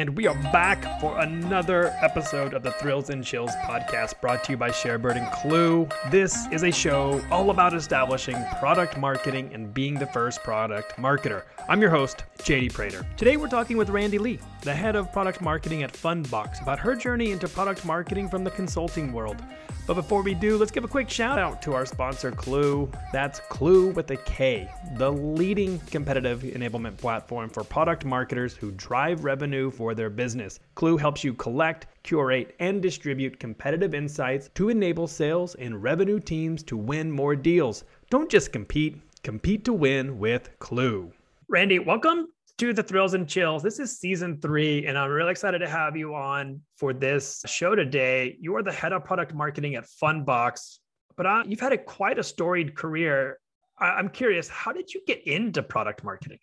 and we are back for another episode of the Thrills and Chills podcast brought to you by Sharebird and Klue. This is a show all about establishing product marketing and being the first product marketer. I'm your host, JD Prater. Today we're talking with Randy Lee, the head of product marketing at Fundbox, about her journey into product marketing from the consulting world. But before we do, let's give a quick shout out to our sponsor, Klue. That's Klue with a K, the leading competitive enablement platform for product marketers who drive revenue for their business. Klue helps you collect, curate, and distribute competitive insights to enable sales and revenue teams to win more deals. Don't just compete, compete to win with Klue. Randy, welcome to the Thrills and Chills. This is season three, and I'm really excited to have you on for this show today. You are the head of product marketing at Fundbox, but uh, you've had a quite a storied career. I'm curious, how did you get into product marketing?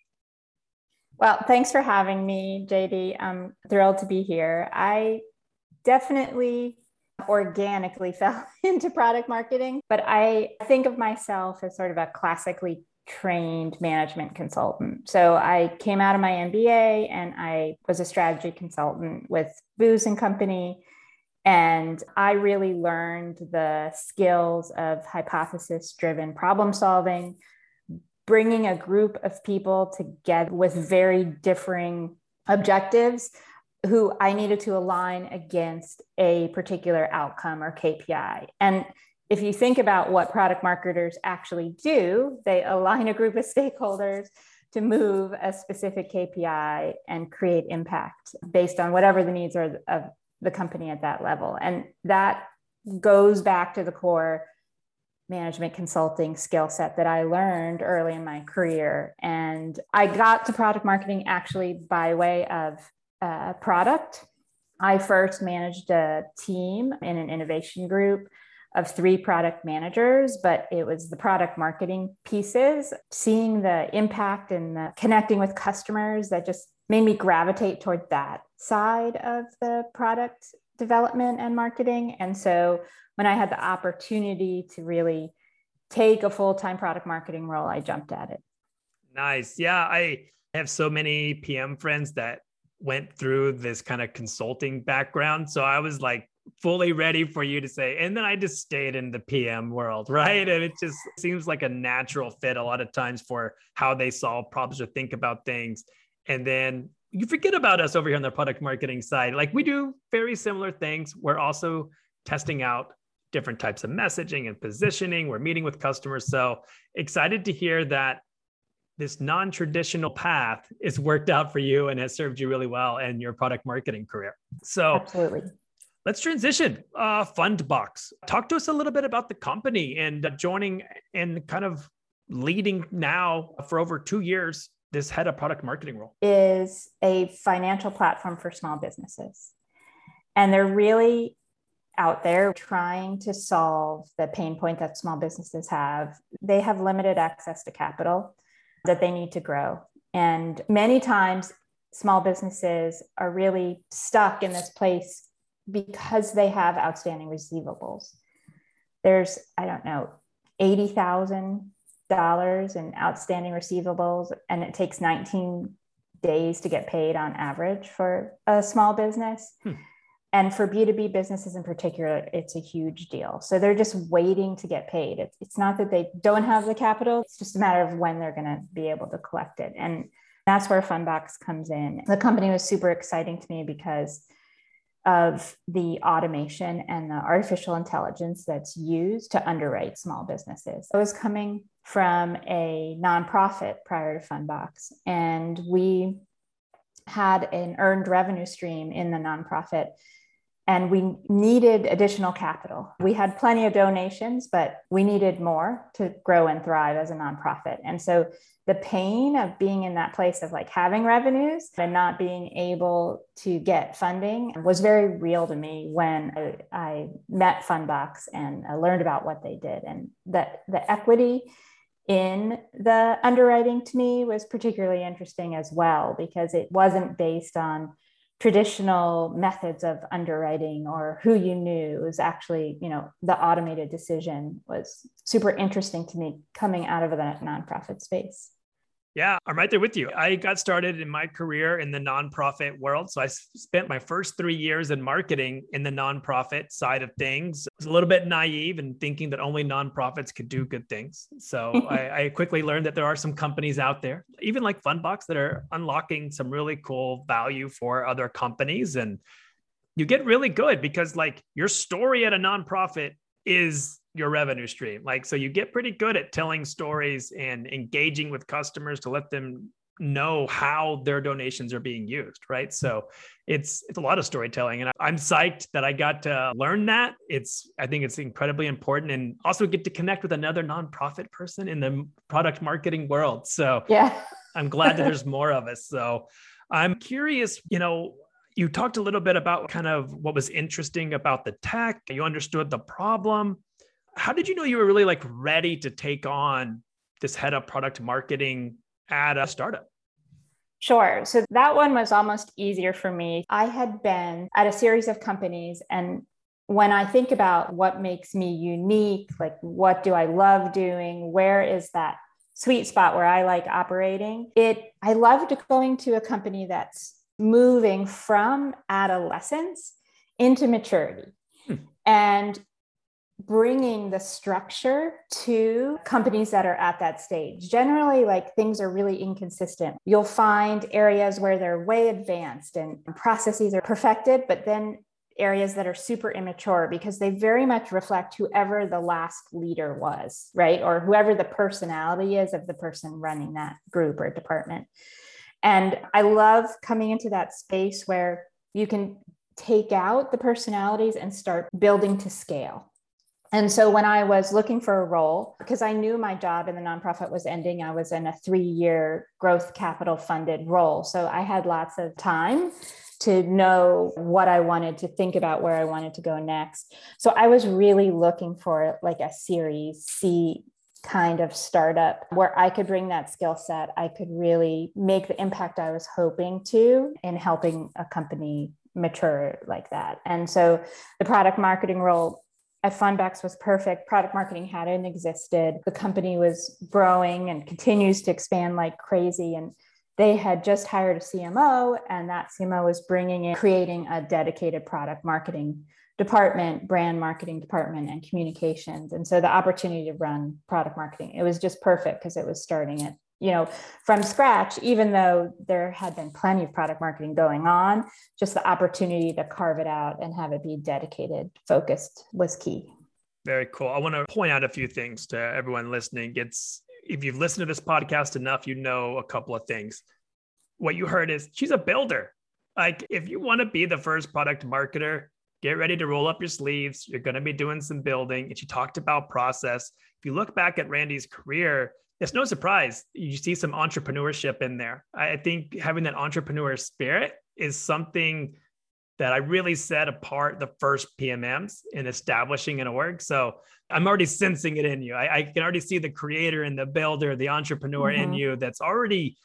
Well, thanks for having me, JD. I'm thrilled to be here. I definitely organically fell into product marketing, but I think of myself as sort of a classically trained management consultant. So I came out of my MBA and I was a strategy consultant with Booz and Company. And I really learned the skills of hypothesis driven problem solving, bringing a group of people together with very differing objectives who I needed to align against a particular outcome or KPI. And if you think about what product marketers actually do, they align a group of stakeholders to move a specific KPI and create impact based on whatever the needs are of the company at that level. And that goes back to the core management consulting skill set that I learned early in my career. And I got to product marketing actually by way of uh, product. I first managed a team in an innovation group of three product managers, but it was the product marketing pieces, seeing the impact and the connecting with customers that just made me gravitate toward that side of the product development and marketing. And so when I had the opportunity to really take a full time product marketing role, I jumped at it. Nice. Yeah. I have so many PM friends that went through this kind of consulting background. So I was like fully ready for you to say. And then I just stayed in the PM world, right? And it just seems like a natural fit a lot of times for how they solve problems or think about things. And then you forget about us over here on the product marketing side. Like we do very similar things. We're also testing out different types of messaging and positioning. We're meeting with customers. So excited to hear that this non-traditional path is worked out for you and has served you really well in your product marketing career. So absolutely let's transition. Uh, Fundbox. Talk to us a little bit about the company and uh, joining and kind of leading now for over two years this head of product marketing role. Is a financial platform for small businesses. And they're really out there trying to solve the pain point that small businesses have. They have limited access to capital that they need to grow. And many times, small businesses are really stuck in this place because they have outstanding receivables. There's, I don't know, $80,000 in outstanding receivables, and it takes 19 days to get paid on average for a small business. Hmm. And for B2B businesses in particular, it's a huge deal. So they're just waiting to get paid. It's, it's not that they don't have the capital, it's just a matter of when they're going to be able to collect it. And that's where Fundbox comes in. The company was super exciting to me because of the automation and the artificial intelligence that's used to underwrite small businesses. I was coming from a nonprofit prior to Fundbox, and we had an earned revenue stream in the nonprofit and we needed additional capital. We had plenty of donations, but we needed more to grow and thrive as a nonprofit. And so the pain of being in that place of like having revenues and not being able to get funding was very real to me when I, I met Fundbox and I learned about what they did. And that the equity in the underwriting to me was particularly interesting as well because it wasn't based on traditional methods of underwriting or who you knew was actually you know the automated decision was super interesting to me coming out of that nonprofit space Yeah, I'm right there with you. I got started in my career in the nonprofit world. So I spent my first three years in marketing in the nonprofit side of things. I was a little bit naive and thinking that only nonprofits could do good things. So I, I, quickly learned that there are some companies out there, even like Fundbox, that are unlocking some really cool value for other companies. And you get really good because, like, your story at a nonprofit is your revenue stream. Like, so you get pretty good at telling stories and engaging with customers to let them know how their donations are being used, right? So it's it's a lot of storytelling, and I'm psyched that I got to learn that. It's I think it's incredibly important, and also get to connect with another nonprofit person in the product marketing world. So yeah, I'm glad that there's more of us. So I'm curious, you know. You talked a little bit about kind of what was interesting about the tech. You understood the problem how did you know you were really like ready to take on this head of product marketing at a startup? Sure. So that one was almost easier for me. I had been at a series of companies and when I think about what makes me unique, like what do I love doing, where is that sweet spot where I like operating, it I loved going to a company that's moving from adolescence into maturity. Hmm. And bringing the structure to companies that are at that stage. Generally, like things are really inconsistent. You'll find areas where they're way advanced and processes are perfected, but then areas that are super immature because they very much reflect whoever the last leader was, right? Or whoever the personality is of the person running that group or department. And I love coming into that space where you can take out the personalities and start building to scale and so when I was looking for a role, because I knew my job in the nonprofit was ending, I was in a three year growth capital funded role. So I had lots of time to know what I wanted to think about where I wanted to go next. So I was really looking for like a series C kind of startup where I could bring that skill set. I could really make the impact I was hoping to in helping a company mature like that. And so the product marketing role at Fundbox was perfect. Product marketing hadn't existed. The company was growing and continues to expand like crazy. And they had just hired a CMO, and that CMO was bringing in creating a dedicated product marketing department, brand marketing department, and communications. And so the opportunity to run product marketing, it was just perfect because it was starting at you know from scratch even though there had been plenty of product marketing going on just the opportunity to carve it out and have it be dedicated focused was key. Very cool. I want to point out a few things to everyone listening. It's if you've listened to this podcast enough you know a couple of things. What you heard is she's a builder. Like if you want to be the first product marketer get ready to roll up your sleeves. You're going to be doing some building. And she talked about process. If you look back at randy's career it's no surprise you see some entrepreneurship in there. I think having that entrepreneur spirit is something that I really set apart the first PMMs in establishing an org. So I'm already sensing it in you. I, I can already see the creator and the builder, the entrepreneur mm-hmm. in you that's already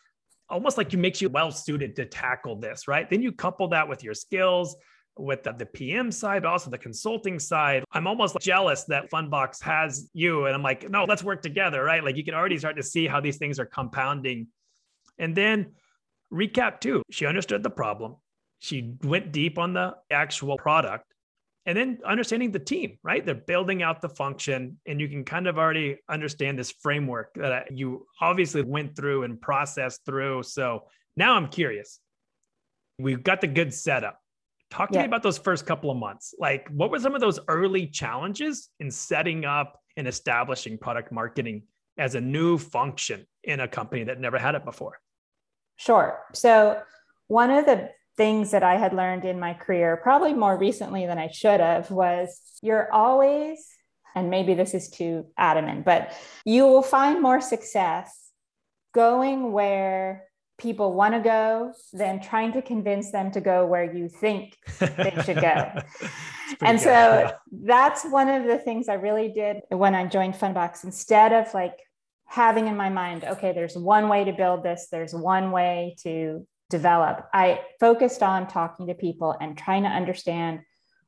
almost like you makes you well suited to tackle this, right? Then you couple that with your skills, with the, the, PM side, but also the consulting side. I'm almost jealous that Fundbox has you. And I'm like, no, let's work together, right? Like you can already start to see how these things are compounding. And then recap too, she understood the problem. She went deep on the actual product and then understanding the team, right? They're building out the function, and you can kind of already understand this framework that you obviously went through and processed through. So now I'm curious. We've got the good setup Talk to yeah. me about those first couple of months. Like, what were some of those early challenges in setting up and establishing product marketing as a new function in a company that never had it before? Sure. So, one of the things that I had learned in my career, probably more recently than I should have, was you're always, and maybe this is too adamant, but you will find more success going where people want to go than trying to convince them to go where you think they should go. and so yeah. that's one of the things I really did when I joined Fundbox. Instead of like having in my mind, okay, there's one way to build this, there's one way to develop, I focused on talking to people and trying to understand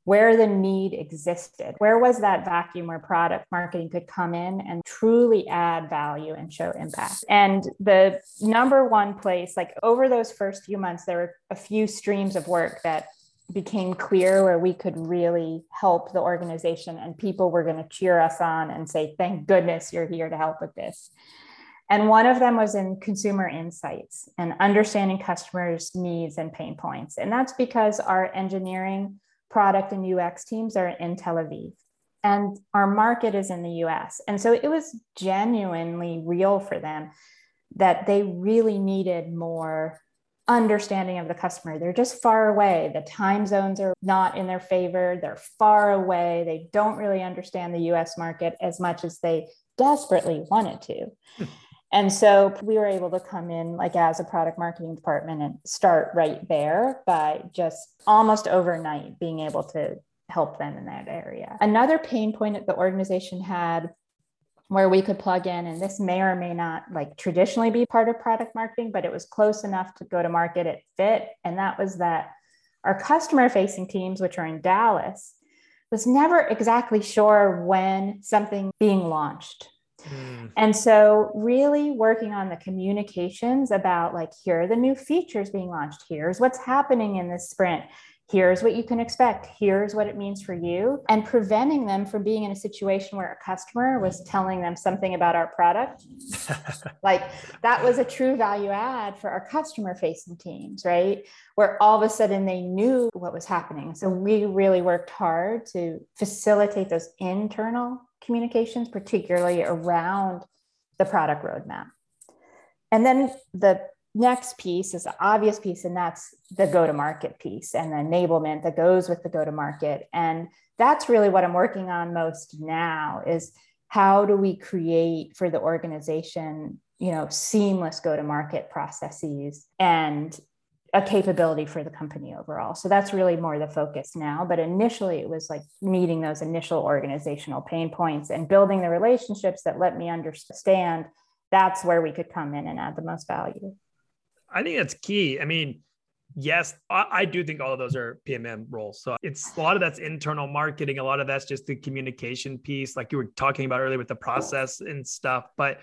where the need existed. Where was that vacuum where product marketing could come in and truly add value and show impact? And the number one place, like over those first few months, there were a few streams of work that became clear where we could really help the organization and people were going to cheer us on and say, thank goodness you're here to help with this. And one of them was in consumer insights and understanding customers' needs and pain points. And that's because our engineering, product, and UX teams are in Tel Aviv and our market is in the US. And so it was genuinely real for them that they really needed more understanding of the customer. They're just far away. The time zones are not in their favor. They're far away. They don't really understand the US market as much as they desperately wanted to. Hmm. And so we were able to come in like as a product marketing department and start right there by just almost overnight being able to help them in that area. Another pain point that the organization had where we could plug in and this may or may not like traditionally be part of product marketing but it was close enough to go to market it fit and that was that our customer facing teams which are in dallas was never exactly sure when something being launched mm. and so really working on the communications about like here are the new features being launched. Here's what's happening in this sprint. Here's what you can expect. Here's what it means for you. And preventing them from being in a situation where a customer was telling them something about our product. Like that was a true value add for our customer facing teams right? Where all of a sudden they knew what was happening. So we really worked hard to facilitate those internal communications particularly around the product roadmap and then the next piece is the obvious piece, and that's the go to market piece and the enablement that goes with the go to market. And that's really what I'm working on most now is how do we create for the organization, you know, seamless go to market processes and a capability for the company overall. So that's really more the focus now. But initially, it was like meeting those initial organizational pain points and building the relationships that let me understand that's where we could come in and add the most value. I think that's key. I mean, yes, I, I, do think all of those are PMM roles. So it's a lot of that's internal marketing, a lot of that's just the communication piece, like you were talking about earlier with the process and stuff. But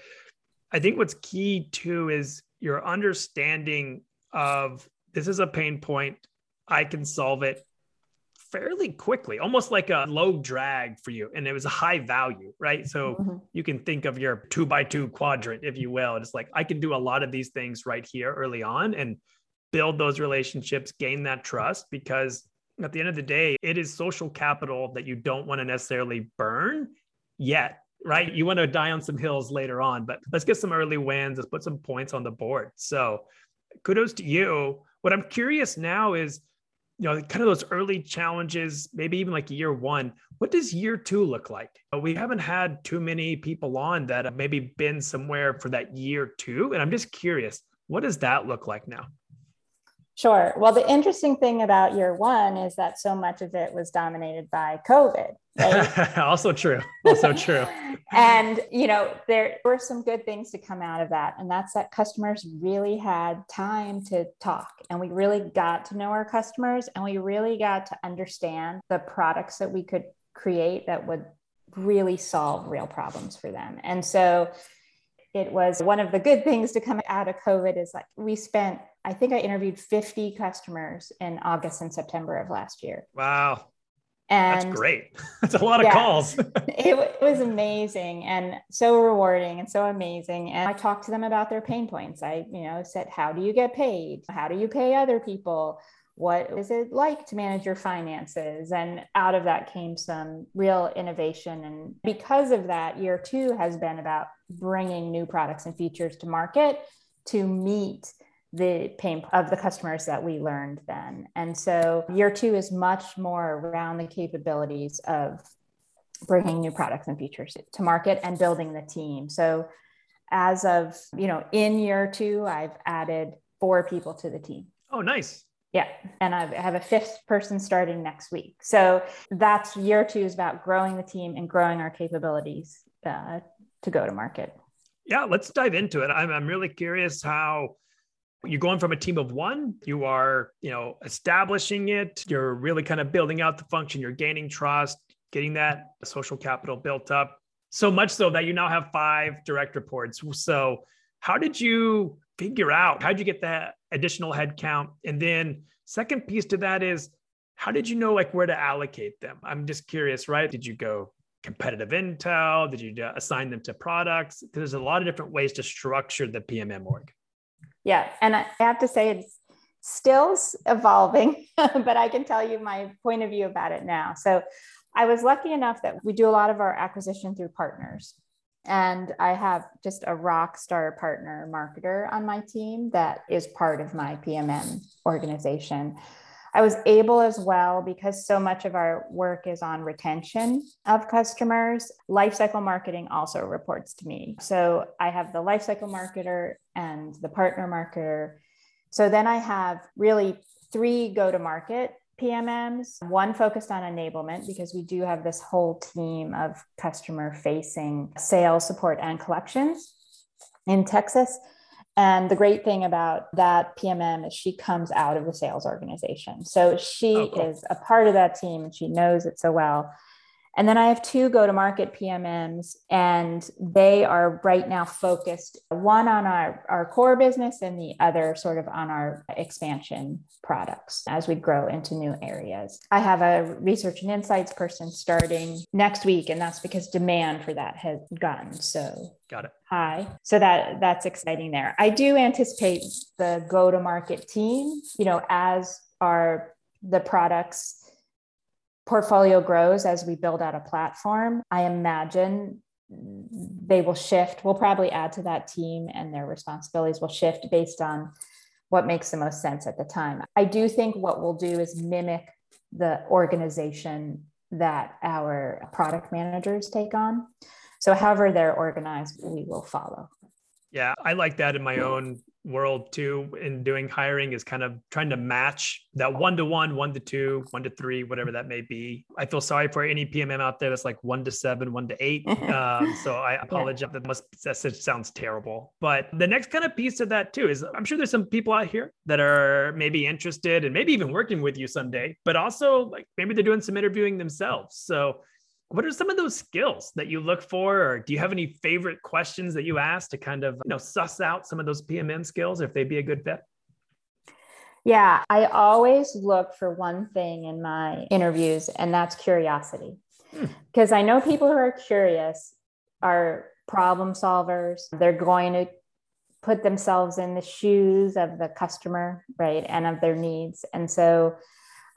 I think what's key too is your understanding of this is a pain point. I can solve it fairly quickly, almost like a low drag for you. And it was a high value, right? So mm-hmm. you can think of your two by two quadrant, if you will. It's like I can do a lot of these things right here early on and build those relationships, gain that trust because at the end of the day, it is social capital that you don't want to necessarily burn yet, right? You want to die on some hills later on, but let's get some early wins. Let's put some points on the board. So kudos to you. What I'm curious now is, you know, kind of those early challenges, maybe even like year one. What does year two look like? Uh, we haven't had too many people on that have maybe been somewhere for that year two. And I'm just curious, what does that look like now? Sure. Well, the interesting thing about year one is that so much of it was dominated by COVID. Right? also true. Also true. and, you know, there were some good things to come out of that. And that's that customers really had time to talk and we really got to know our customers and we really got to understand the products that we could create that would really solve real problems for them. And so it was one of the good things to come out of COVID is like we spent, I think I interviewed 50 customers in August and September of last year. Wow. And that's great. That's a lot of yeah, calls. it, it, was amazing and so rewarding and so amazing. And I talked to them about their pain points. I, you know, said, how do you get paid? How do you pay other people? What is it like to manage your finances? And out of that came some real innovation. And because of that, year two has been about bringing new products and features to market to meet the pain of the customers that we learned then. And so year two is much more around the capabilities of bringing new products and features to market and building the team. So as of, you know, in year two, I've added four people to the team. Oh, nice. Yeah. And I have a fifth person starting next week. So that's year two is about growing the team and growing our capabilities uh, to go to market. Yeah, let's dive into it. I'm, I'm really curious how you're going from a team of one you are you know establishing it. You're really kind of building out the function. You're gaining trust getting that social capital built up. So much so that you now have five direct reports. So how did you figure out how did you get that additional headcount and then second piece to that is how did you know like where to allocate them? I'm just curious right? Did you go competitive intel? Did you uh, assign them to products? There's a lot of different ways to structure the pmm org yeah. And I have to say, it's still evolving, but I can tell you my point of view about it now. So I was lucky enough that we do a lot of our acquisition through partners. And I have just a rock star partner marketer on my team that is part of my PMM organization. I was able as well because so much of our work is on retention of customers. Lifecycle marketing also reports to me. So I have the lifecycle marketer and the partner marketer. So then I have really three go to market PMMs, one focused on enablement because we do have this whole team of customer facing sales support and collections in Texas. And the great thing about that PMM is she comes out of the sales organization. So she oh, cool. is a part of that team and she knows it so well. And then I have two go to market PMMs, and they are right now focused one on our, our core business and the other sort of on our expansion products as we grow into new areas. I have a research and insights person starting next week, and that's because demand for that has gotten so got it high. So that that's exciting there. I do anticipate the go to market team, you know, as our the products portfolio grows as we build out a platform, I imagine they will shift. We'll probably add to that team and their responsibilities will shift based on what makes the most sense at the time. I do think what we'll do is mimic the organization that our product managers take on. So, however they're organized, we will follow. Yeah, I like that in my own world too in doing hiring is kind of trying to match that one to one, one to two, one to three, whatever that may be. I feel sorry for any PMM out there that's like one to seven, one to eight. um, so I apologize. That must that sounds terrible. But the next kind of piece of that too is I'm sure there's some people out here that are maybe interested and maybe even working with you someday, but also like maybe they're doing some interviewing themselves. So what are some of those skills that you look for? Or do you have any favorite questions that you ask to kind of you know suss out some of those pmm skills if they'd be a good fit? Yeah i always look for one thing in my interviews and that's curiosity. Hmm. because i know people who are curious are problem solvers. They're going to put themselves in the shoes of the customer right and of their needs. And so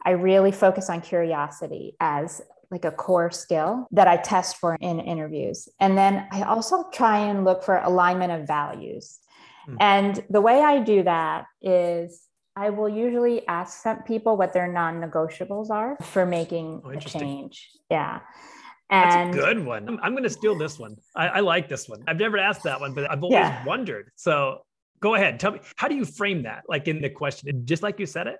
I really focus on curiosity as like a core skill that I test for in interviews. And then I also try and look for alignment of values. Mm. And the way I do that is I will usually ask some people what their non negotiables are for making oh, a change. Yeah. And That's a good one. I'm, I'm going to steal this one. I, I, like this one. I've never asked that one, but I've always yeah. wondered. So go ahead. Tell me, how do you frame that? Like in the question, just like you said it?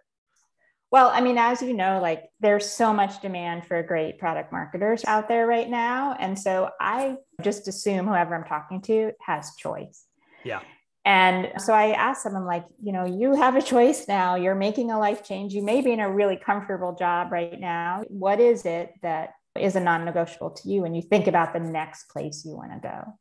Well, I mean, as you know, like there's so much demand for great product marketers out there right now. And so I just assume whoever I'm talking to has choice. Yeah. And so I asked them, I'm like, you know, you have a choice now. You're making a life change. You may be in a really comfortable job right now. What is it that is a non negotiable to you? when you think about the next place you want to go.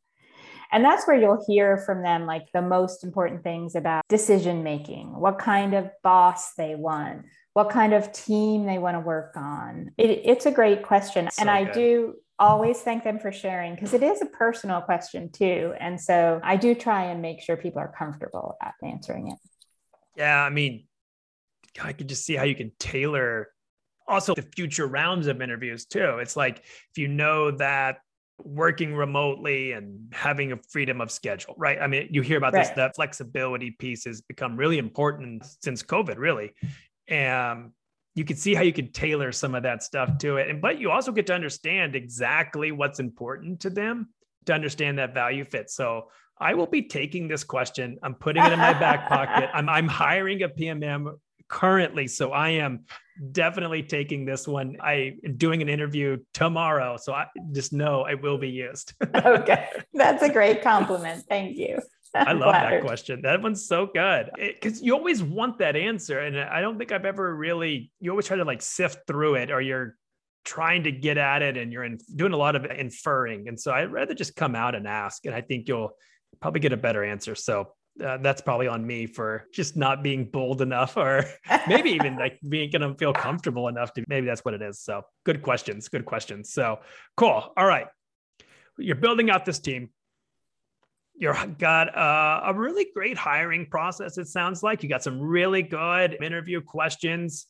And that's where you'll hear from them like the most important things about decision making, what kind of boss they want, what kind of team they want to work on. It, it's a great question. So and I good. do always thank them for sharing because it is a personal question too. And so I do try and make sure people are comfortable at answering it. Yeah. I mean, I could just see how you can tailor also the future rounds of interviews too. It's like if you know that working remotely and having a freedom of schedule, right? I mean, you hear about right. this, that flexibility piece has become really important since COVID, really and you can see how you could tailor some of that stuff to it. And but you also get to understand exactly what's important to them to understand that value fit. So i will be taking this question i'm putting it in my back pocket. I'm, I'm hiring a pmm currently so i am definitely taking this one. I am doing an interview tomorrow so i just know it will be used. Okay that's a great compliment thank you I love that question. That one's so good because you always want that answer, and I don't think I've ever really. You always try to like sift through it, or you're trying to get at it, and you're in, doing a lot of inferring. And so I'd rather just come out and ask, and I think you'll probably get a better answer. So uh, that's probably on me for just not being bold enough or maybe even like being gonna feel comfortable enough to maybe that's what it is so good questions good questions so cool all right you're building out this team you've got a, a really great hiring process it sounds like. You got some really good interview questions.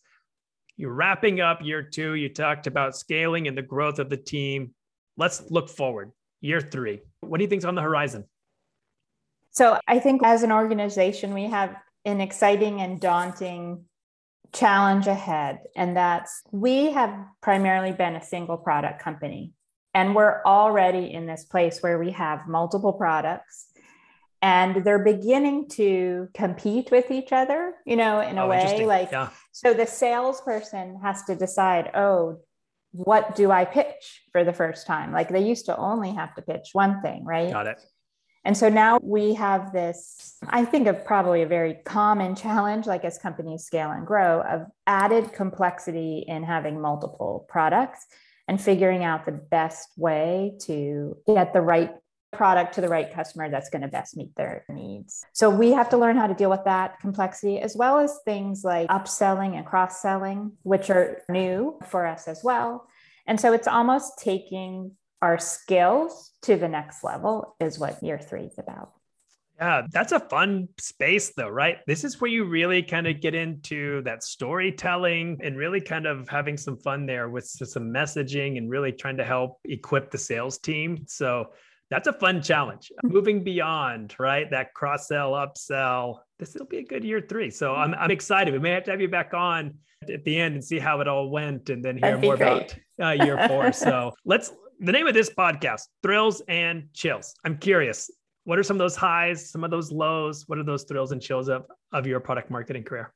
You're wrapping up year two. You talked about scaling and the growth of the team. Let's look forward. Year three. What do you think's on the horizon? So I think as an organization, we have an exciting and daunting challenge ahead. And that's we have primarily been a single product company. And we're already in this place where we have multiple products and they're beginning to compete with each other, you know, in a oh, way. Like, yeah. so the salesperson has to decide, oh, what do I pitch for the first time? Like they used to only have to pitch one thing, right? Got it. And so now we have this, I think of probably a very common challenge, like as companies scale and grow, of added complexity in having multiple products and figuring out the best way to get the right product to the right customer that's going to best meet their needs. So we have to learn how to deal with that complexity, as well as things like upselling and cross selling, which are new for us as well. And so it's almost taking our skills to the next level is what year three is about. Yeah, that's a fun space though, right? This is where you really kind of get into that storytelling and really kind of having some fun there with some messaging and really trying to help equip the sales team. So that's a fun challenge. Moving beyond, right? That cross sell, upsell. This will be a good year three. So I'm, I'm excited. We may have to have you back on at the end and see how it all went and then hear more great. about uh, year four. so let's the name of this podcast, Thrills and Chills. I'm curious, what are some of those highs, some of those lows? What are those thrills and chills of, of your product marketing career?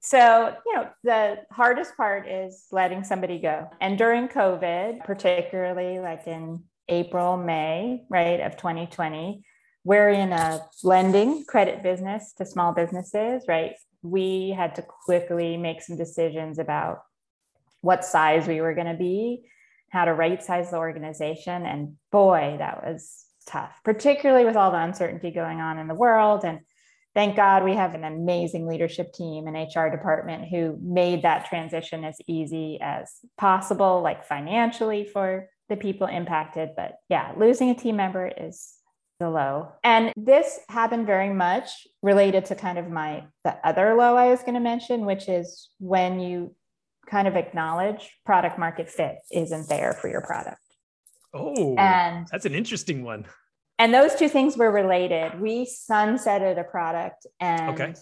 So, you know, the hardest part is letting somebody go. And during COVID, particularly like in April, May, right, of 2020, we're in a lending credit business to small businesses, right? We had to quickly make some decisions about what size we were going to be how to right size the organization. And boy, that was tough, particularly with all the uncertainty going on in the world. And thank God we have an amazing leadership team and HR department who made that transition as easy as possible, like financially for the people impacted. But yeah, losing a team member is the low. And this happened very much related to kind of my the other low I was going to mention, which is when you kind of acknowledge product market fit isn't there for your product. Oh, and that's an interesting one. And those two things were related. We sunsetted a product and okay.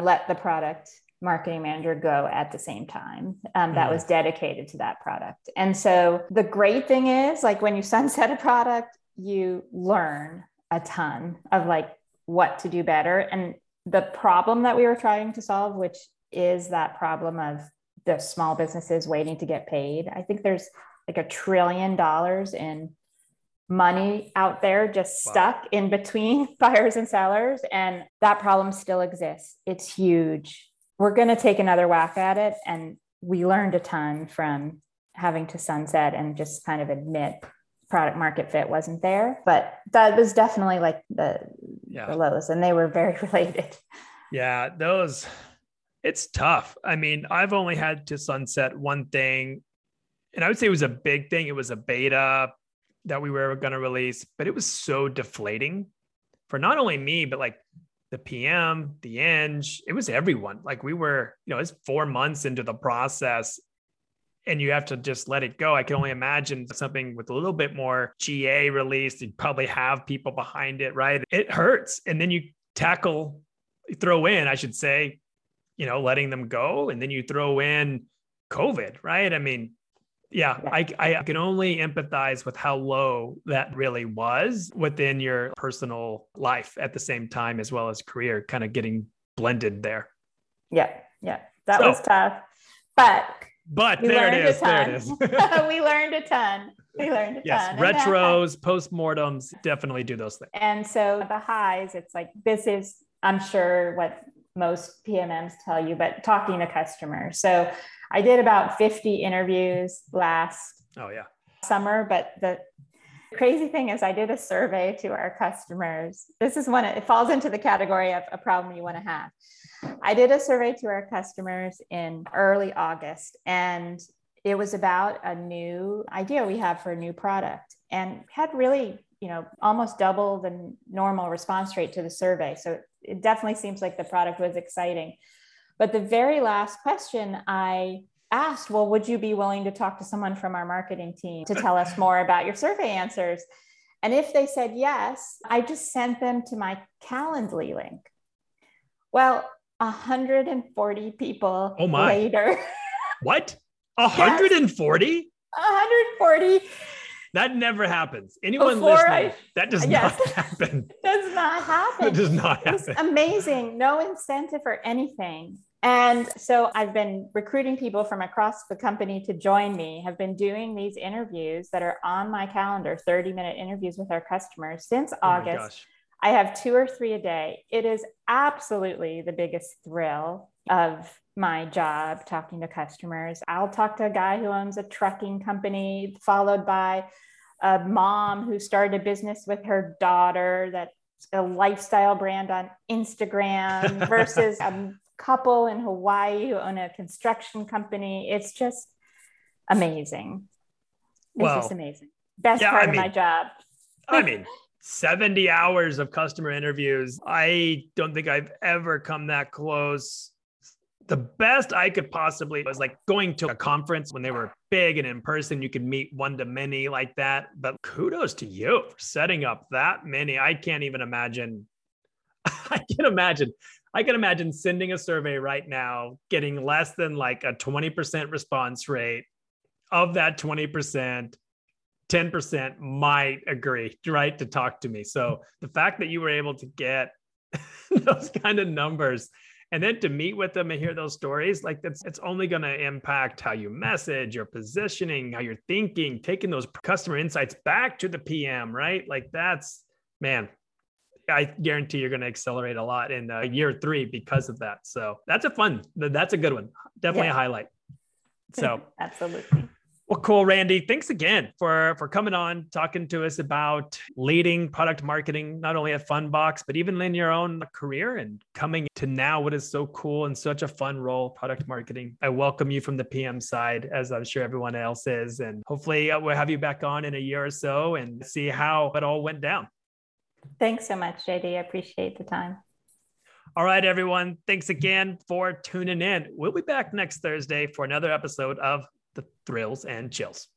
let the product marketing manager go at the same time um, that mm. was dedicated to that product. And so the great thing is, like when you sunset a product, you learn a ton of like what to do better. And the problem that we were trying to solve, which is that problem of the small businesses waiting to get paid. I think there's like a trillion dollars in money out there just wow. stuck in between buyers and sellers. And that problem still exists. It's huge. We're going to take another whack at it. And we learned a ton from having to sunset and just kind of admit product market fit wasn't there. But that was definitely like the, yeah. the lows, and they were very related. Yeah, those it's tough. I mean, I've only had to sunset one thing, and I would say it was a big thing. It was a beta that we were going to release, but it was so deflating for not only me, but like the PM, the Eng, it was everyone. Like we were, you know, it's four months into the process and you have to just let it go. I can only imagine something with a little bit more GA released. You'd probably have people behind it, right? It hurts. And then you tackle, throw in, I should say, you know, letting them go. And then you throw in COVID, right? I mean, yeah, I, I can only empathize with how low that really was within your personal life at the same time, as well as career, kind of getting blended there. Yeah, yeah, that so, was tough. But but there it is. There it is. we learned a ton. we learned a yes, ton. retros, postmortems, definitely do those things. And so the highs, it's like this is, I'm sure, what most PMMs tell you, but talking to customers. So I did about 50 interviews last oh yeah summer, but the crazy thing is I did a survey to our customers. This is one it falls into the category of a problem you want to have. I did a survey to our customers in early August and it was about a new idea we have for a new product and had really you know almost double the normal response rate to the survey so it definitely seems like the product was exciting but the very last question i asked well would you be willing to talk to someone from our marketing team to tell us more about your survey answers and if they said yes i just sent them to my calendly link well 140 people oh my. later what 140 yes. 140 that never happens. Anyone Before listening, I, that does yes, not happen. does not happen. It does not happen. Amazing. No incentive for anything. And so I've been recruiting people from across the company to join me, have been doing these interviews that are on my calendar, 30 minute interviews with our customers since oh August. I have two or three a day. It is absolutely the biggest thrill of my job talking to customers. I'll talk to a guy who owns a trucking company, followed by a mom who started a business with her daughter that's a lifestyle brand on Instagram versus a couple in Hawaii who own a construction company. It's just amazing. It's well, just amazing. Best yeah, part I of my job. I mean, 70 hours of customer interviews. I don't think I've ever come that close the best I could possibly was like going to a conference when they were big and in person, you could meet one to many like that. But kudos to you for setting up that many. I can't even imagine. I can imagine. I can imagine sending a survey right now, getting less than like a 20% response rate. Of that 20%, 10% might agree, right, to talk to me. So the fact that you were able to get those kind of numbers and then to meet with them and hear those stories like that's it's only going to impact how you message your positioning how you're thinking taking those customer insights back to the pm right like that's man I guarantee you're going to accelerate a lot in uh, year three because of that. So that's a fun, that's a good one. Definitely yeah. a highlight. So absolutely. Well, cool, Randy. Thanks again for for coming on, talking to us about leading product marketing, not only at Fundbox, but even in your own career and coming to now what is so cool and such a fun role, product marketing. I welcome you from the PM side, as I'm sure everyone else is, and hopefully uh, we'll have you back on in a year or so and see how it all went down. Thanks so much, JD. I appreciate the time. All right, everyone. Thanks again for tuning in. We'll be back next Thursday for another episode of the thrills and chills.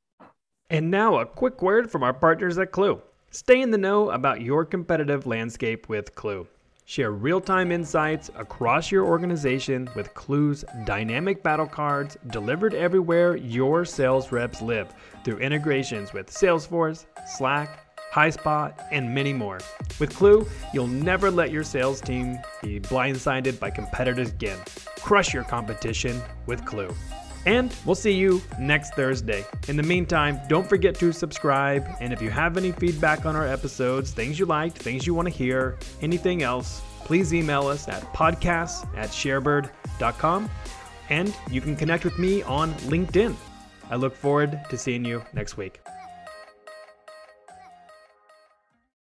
And now, a quick word from our partners at Klue. Stay in the know about your competitive landscape with Klue. Share real time insights across your organization with Klue's dynamic battle cards delivered everywhere your sales reps live through integrations with Salesforce, Slack, HighSpot, and many more. With Klue, you'll never let your sales team be blindsided by competitors again. Crush your competition with Klue. And we'll see you next Thursday. In the meantime, don't forget to subscribe. And if you have any feedback on our episodes, things you liked, things you want to hear, anything else, please email us at podcasts at sharebird.com. And you can connect with me on LinkedIn. I look forward to seeing you next week.